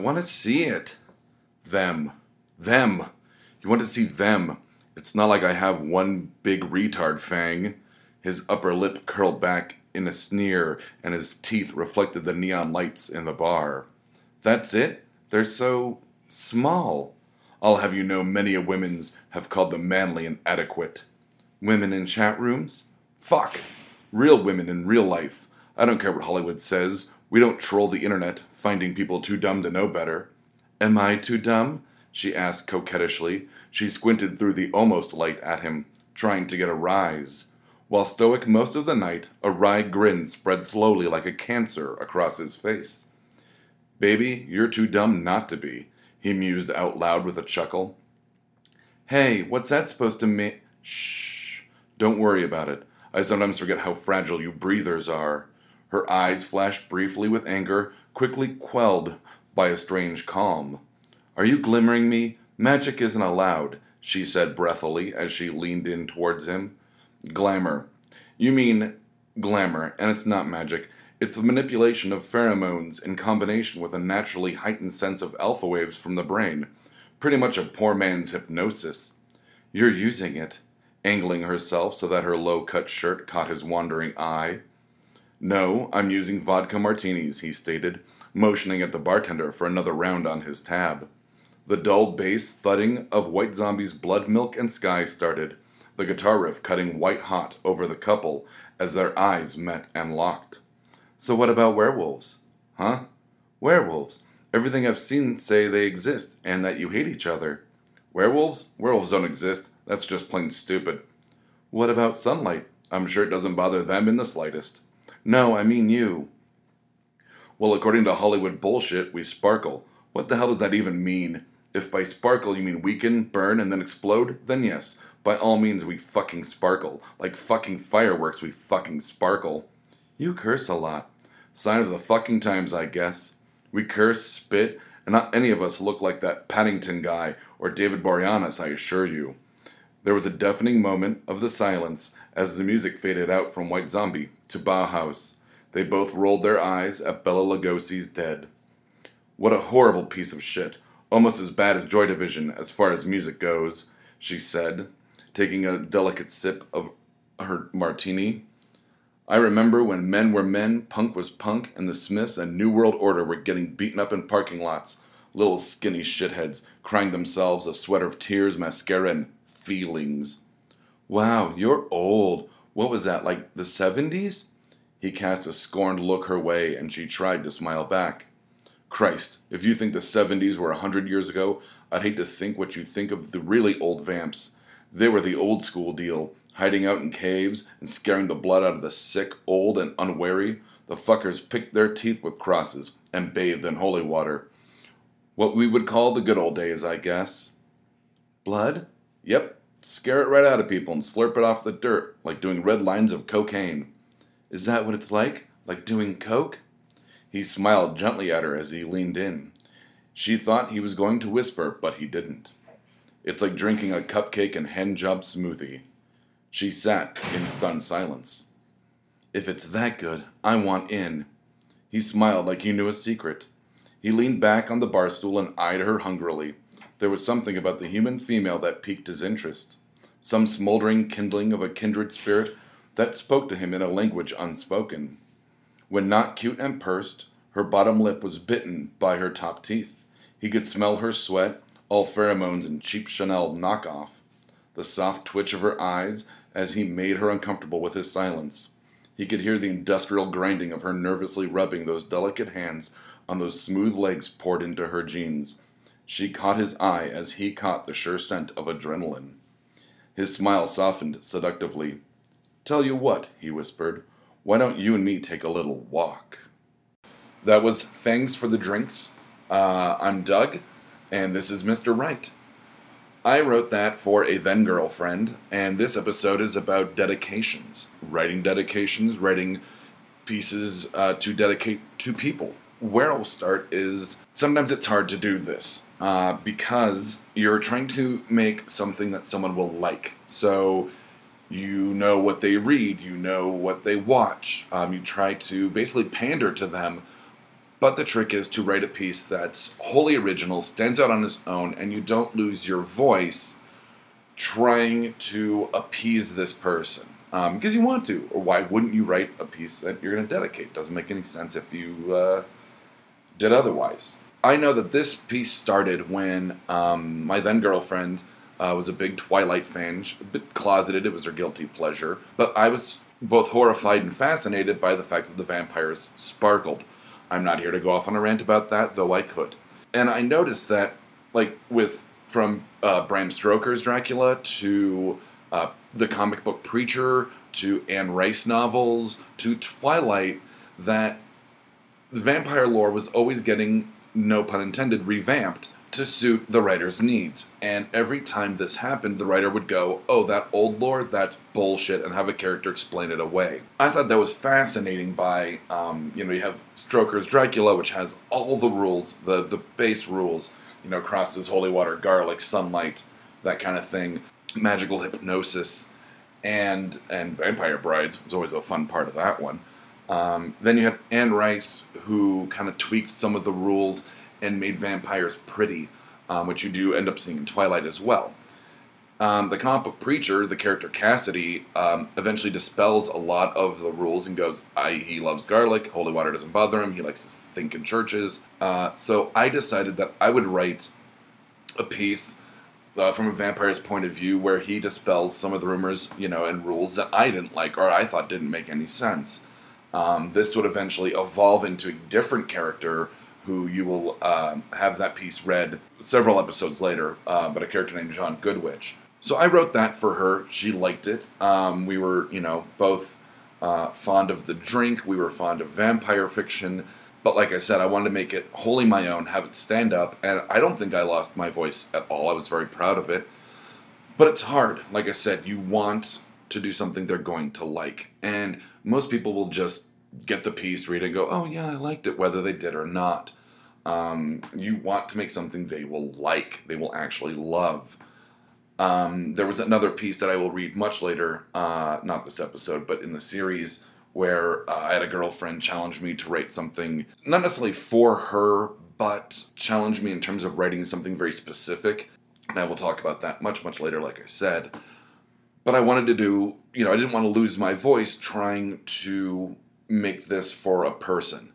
I want to see it. Them. Them. You want to see them. It's not like I have one big retard fang. His upper lip curled back in a sneer, and his teeth reflected the neon lights in the bar. That's it? They're so small. I'll have you know many a women's have called them manly and adequate. Women in chat rooms? Fuck! Real women in real life. I don't care what Hollywood says. We don't troll the internet, finding people too dumb to know better. Am I too dumb? she asked coquettishly. She squinted through the almost light at him, trying to get a rise. While stoic most of the night, a wry grin spread slowly like a cancer across his face. Baby, you're too dumb not to be, he mused out loud with a chuckle. Hey, what's that supposed to mean? Shh. Don't worry about it. I sometimes forget how fragile you breathers are. Her eyes flashed briefly with anger, quickly quelled by a strange calm. Are you glimmering me? Magic isn't allowed, she said breathily as she leaned in towards him. Glamour. You mean glamour, and it's not magic. It's the manipulation of pheromones in combination with a naturally heightened sense of alpha waves from the brain. Pretty much a poor man's hypnosis. You're using it, angling herself so that her low cut shirt caught his wandering eye. No, I'm using vodka martinis, he stated, motioning at the bartender for another round on his tab. The dull bass thudding of White Zombie's Blood Milk and Sky started, the guitar riff cutting white hot over the couple as their eyes met and locked. So, what about werewolves? Huh? Werewolves. Everything I've seen say they exist and that you hate each other. Werewolves? Werewolves don't exist. That's just plain stupid. What about sunlight? I'm sure it doesn't bother them in the slightest. No, I mean you. Well, according to Hollywood bullshit, we sparkle. What the hell does that even mean? If by sparkle you mean weaken, burn, and then explode, then yes, by all means we fucking sparkle. Like fucking fireworks, we fucking sparkle. You curse a lot. Sign of the fucking times, I guess. We curse, spit, and not any of us look like that Paddington guy or David Boreanaz, I assure you. There was a deafening moment of the silence as the music faded out from White Zombie to Bauhaus. They both rolled their eyes at Bela Lugosi's Dead. What a horrible piece of shit. Almost as bad as Joy Division as far as music goes, she said, taking a delicate sip of her martini. I remember when men were men, punk was punk, and the Smiths and New World Order were getting beaten up in parking lots. Little skinny shitheads crying themselves a sweater of tears, mascara, and feelings. Wow, you're old. What was that, like the 70s? He cast a scorned look her way, and she tried to smile back. Christ, if you think the 70s were a hundred years ago, I'd hate to think what you think of the really old vamps. They were the old school deal, hiding out in caves and scaring the blood out of the sick, old, and unwary. The fuckers picked their teeth with crosses and bathed in holy water. What we would call the good old days, I guess. Blood? Yep. Scare it right out of people and slurp it off the dirt, like doing red lines of cocaine. Is that what it's like? Like doing coke? He smiled gently at her as he leaned in. She thought he was going to whisper, but he didn't. It's like drinking a cupcake and hand job smoothie. She sat in stunned silence. If it's that good, I want in. He smiled like he knew a secret. He leaned back on the bar stool and eyed her hungrily. There was something about the human female that piqued his interest, some smoldering kindling of a kindred spirit that spoke to him in a language unspoken. When not cute and pursed, her bottom lip was bitten by her top teeth. He could smell her sweat, all pheromones and cheap Chanel knockoff. The soft twitch of her eyes as he made her uncomfortable with his silence. He could hear the industrial grinding of her nervously rubbing those delicate hands on those smooth legs poured into her jeans. She caught his eye as he caught the sure scent of adrenaline. His smile softened seductively. Tell you what, he whispered, why don't you and me take a little walk? That was Thanks for the Drinks. Uh, I'm Doug, and this is Mr. Wright. I wrote that for a then girlfriend, and this episode is about dedications. Writing dedications, writing pieces uh, to dedicate to people. Where I'll start is sometimes it's hard to do this uh, because you're trying to make something that someone will like. So you know what they read, you know what they watch. Um, you try to basically pander to them But the trick is to write a piece that's wholly original, stands out on its own, and you don't lose your voice trying to appease this person. Um, because you want to, or why wouldn't you write a piece that you're going to dedicate? Doesn't make any sense if you uh, did otherwise. I know that this piece started when um, my then girlfriend uh, was a big Twilight fan, a bit closeted. It was her guilty pleasure, but I was both horrified and fascinated by the fact that the vampires sparkled. I'm not here to go off on a rant about that, though I could. And I noticed that, like with from uh, Bram Stoker's Dracula to uh, the comic book Preacher to Anne Rice novels to Twilight, that the vampire lore was always getting, no pun intended, revamped to suit the writer's needs. And every time this happened, the writer would go, Oh, that old lore, that's bullshit, and have a character explain it away. I thought that was fascinating by, um, you know, you have Stoker's Dracula, which has all the rules, the, the base rules, you know, crosses holy water, garlic, sunlight, that kind of thing, magical hypnosis, and and Vampire Brides was always a fun part of that one. Um, then you had Anne Rice, who kind of tweaked some of the rules and made vampires pretty, um, which you do end up seeing in Twilight as well. Um, the comic book preacher, the character Cassidy, um, eventually dispels a lot of the rules and goes, I, he loves garlic, holy water doesn't bother him, he likes to think in churches. Uh, so I decided that I would write a piece uh, from a vampire's point of view where he dispels some of the rumors, you know, and rules that I didn't like or I thought didn't make any sense. Um, this would eventually evolve into a different character who you will um, have that piece read several episodes later, uh, but a character named John Goodwitch. So I wrote that for her. She liked it. Um, we were, you know, both uh, fond of the drink. We were fond of vampire fiction. But like I said, I wanted to make it wholly my own, have it stand up, and I don't think I lost my voice at all. I was very proud of it. But it's hard. Like I said, you want to do something they're going to like. And most people will just get the piece, read it, and go, oh, yeah, I liked it, whether they did or not. Um, you want to make something they will like, they will actually love. Um, there was another piece that I will read much later, uh, not this episode, but in the series, where uh, I had a girlfriend challenge me to write something, not necessarily for her, but challenge me in terms of writing something very specific. And I will talk about that much, much later, like I said. But I wanted to do, you know, I didn't want to lose my voice trying to make this for a person.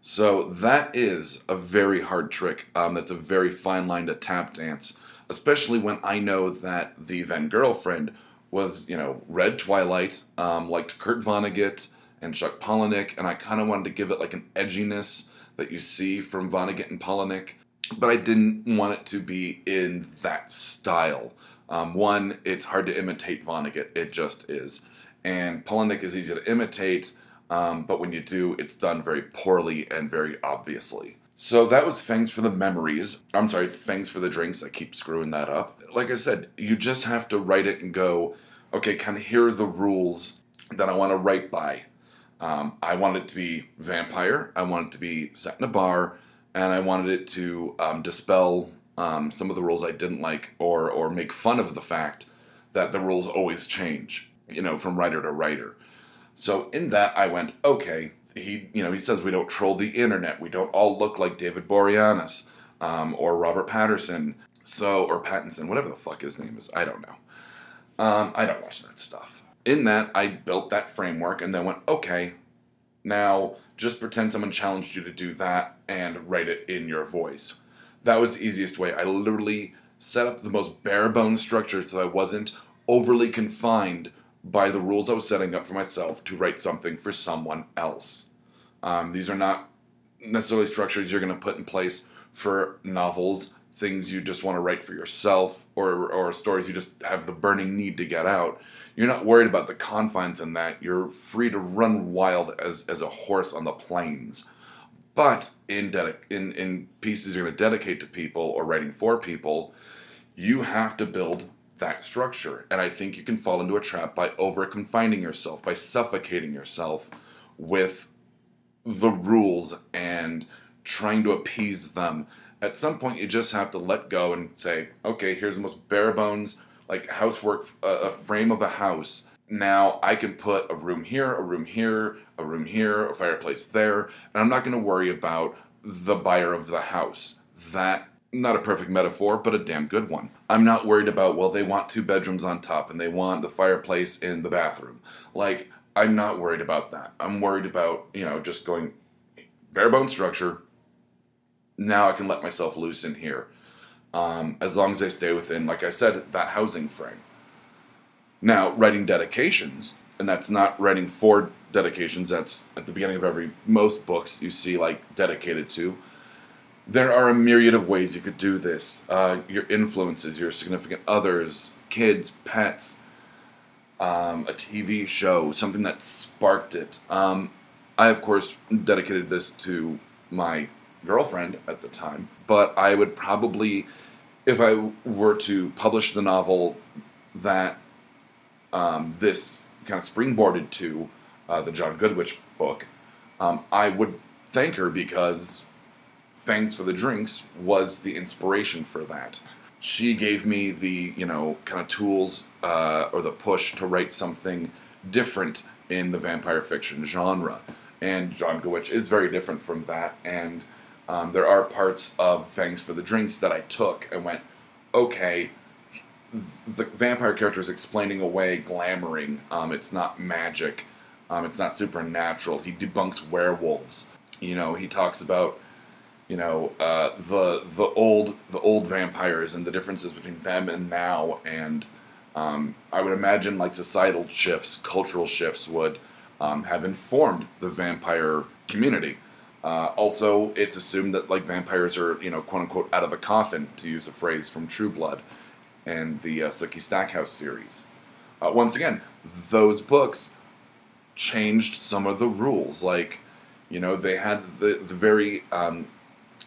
So that is a very hard trick. Um, that's a very fine line to tap dance, especially when I know that the then girlfriend was, you know, read Twilight, um, liked Kurt Vonnegut and Chuck Palahniuk, and I kind of wanted to give it like an edginess that you see from Vonnegut and Palahniuk, but I didn't want it to be in that style. Um, one, it's hard to imitate Vonnegut, it just is. And Palahniuk is easy to imitate, um, but when you do, it's done very poorly and very obviously. So that was Thanks for the Memories. I'm sorry, Thanks for the Drinks. I keep screwing that up. Like I said, you just have to write it and go, okay, kind of here are the rules that I want to write by. Um, I want it to be vampire, I want it to be set in a bar, and I wanted it to um, dispel um, some of the rules I didn't like or, or make fun of the fact that the rules always change, you know, from writer to writer. So in that, I went, okay. He, you know, he says we don't troll the internet. We don't all look like David Boreanaz um, or Robert Patterson. So or Pattinson, whatever the fuck his name is. I don't know. Um, I don't watch that stuff. In that, I built that framework and then went, okay, now just pretend someone challenged you to do that and write it in your voice. That was the easiest way. I literally set up the most bare bones structure so I wasn't overly confined by the rules I was setting up for myself to write something for someone else. Um, these are not necessarily structures you're going to put in place for novels, things you just want to write for yourself, or, or stories you just have the burning need to get out. You're not worried about the confines in that. You're free to run wild as, as a horse on the plains. But in, in, in pieces you're going to dedicate to people or writing for people, you have to build that structure. And I think you can fall into a trap by over confining yourself, by suffocating yourself with the rules and trying to appease them. At some point, you just have to let go and say, okay, here's the most bare bones, like housework, a frame of a house. Now I can put a room here, a room here, a room here, a fireplace there, and I'm not going to worry about the buyer of the house. That not a perfect metaphor, but a damn good one. I'm not worried about, well, they want two bedrooms on top and they want the fireplace in the bathroom. Like, I'm not worried about that. I'm worried about, you know, just going bare bone structure. Now I can let myself loose in here. Um, as long as I stay within, like I said, that housing frame. Now, writing dedications, and that's not writing for dedications, that's at the beginning of every, most books you see like dedicated to there are a myriad of ways you could do this. Uh, your influences, your significant others, kids, pets, um, a TV show, something that sparked it. Um, I, of course, dedicated this to my girlfriend at the time, but I would probably, if I were to publish the novel that um, this kind of springboarded to, uh, the John Goodwitch book, um, I would thank her because Thanks for the Drinks was the inspiration for that. She gave me the, you know, kind of tools uh, or the push to write something different in the vampire fiction genre. And John Goodwitch is very different from that. And um, there are parts of Fangs for the Drinks that I took and went, okay, the vampire character is explaining away glamoring. Um, it's not magic. Um, it's not supernatural. He debunks werewolves. You know, he talks about you know uh, the the old the old vampires and the differences between them and now and um, I would imagine like societal shifts, cultural shifts would um, have informed the vampire community. Uh, also, it's assumed that like vampires are you know quote unquote out of the coffin to use a phrase from True Blood and the uh, Sookie Stackhouse series. Uh, once again, those books changed some of the rules. Like, you know, they had the the very um,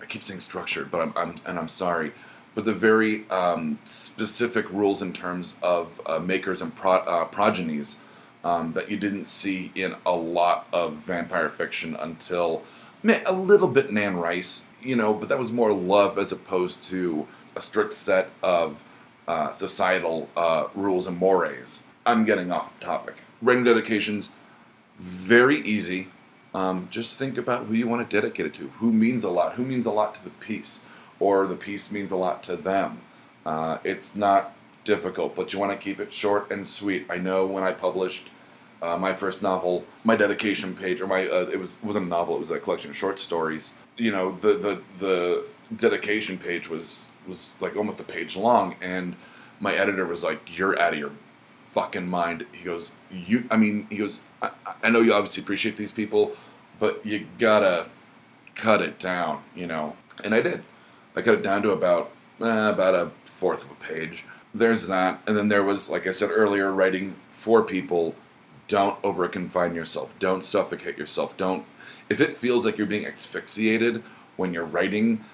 I keep saying structured, but I'm, I'm and I'm sorry, but the very um, specific rules in terms of uh, makers and pro, uh, progenies um, that you didn't see in a lot of vampire fiction until a little bit Nan Rice, you know, but that was more love as opposed to a strict set of uh, societal uh, rules and mores. I'm getting off the topic. Writing dedications, very easy um, just think about who you want to dedicate it to. Who means a lot? Who means a lot to the piece? Or the piece means a lot to them? Uh, it's not difficult, but you want to keep it short and sweet. I know when I published uh, my first novel, my dedication page, or my uh, it was it wasn't a novel, it was a collection of short stories. You know, the the the dedication page was was like almost a page long, and my editor was like, "You're out of your fucking mind." He goes, "You," I mean, he goes, I, I know you obviously appreciate these people, but you gotta cut it down, you know. And I did. I cut it down to about eh, about a fourth of a page. There's that, and then there was, like I said earlier, writing for people. Don't over confine yourself. Don't suffocate yourself. Don't. If it feels like you're being asphyxiated when you're writing,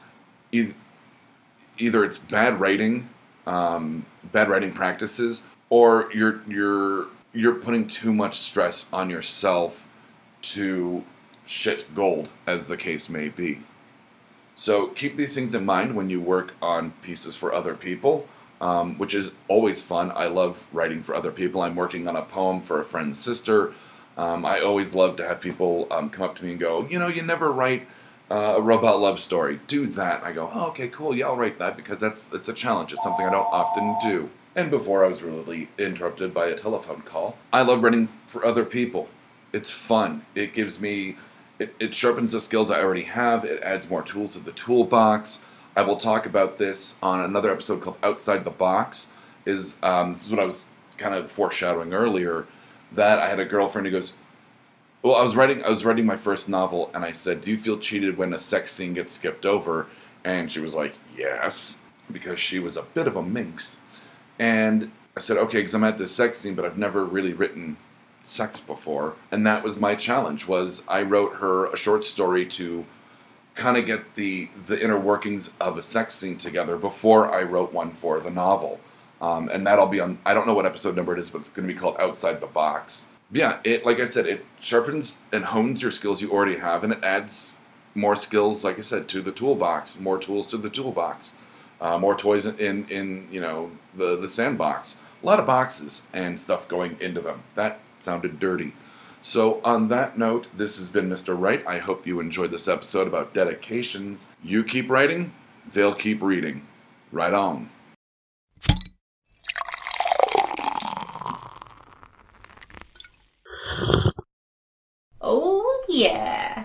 either, it's bad writing, um, bad writing practices, or you're you're you're putting too much stress on yourself to shit gold, as the case may be. So keep these things in mind when you work on pieces for other people, um, which is always fun. I love writing for other people. I'm working on a poem for a friend's sister. Um, I always love to have people um, come up to me and go, you know, you never write uh, a robot love story. Do that. I go, oh, okay, cool. Yeah, I'll write that because that's it's a challenge. It's something I don't often do. And before I was really interrupted by a telephone call, I love writing for other people. It's fun. It gives me, it, it sharpens the skills I already have. It adds more tools to the toolbox. I will talk about this on another episode called Outside the Box. Is um, this is what I was kind of foreshadowing earlier that I had a girlfriend who goes, well, I was writing I was writing my first novel and I said, "Do you feel cheated when a sex scene gets skipped over?" And she was like, "Yes," because she was a bit of a minx. And I said, okay, because I'm at this sex scene, but I've never really written sex before. And that was my challenge was I wrote her a short story to kind of get the the inner workings of a sex scene together before I wrote one for the novel. Um, and that'll be on I don't know what episode number it is, but it's going to be called Outside the Box. Yeah, it like I said, it sharpens and hones your skills you already have, and it adds more skills, like I said, to the toolbox, more tools to the toolbox uh, more toys in in you know the the sandbox. A lot of boxes and stuff going into them. That sounded dirty. So, on that note, this has been Mr. Wright. I hope you enjoyed this episode about dedications. You keep writing, they'll keep reading. Right on. Oh, yeah.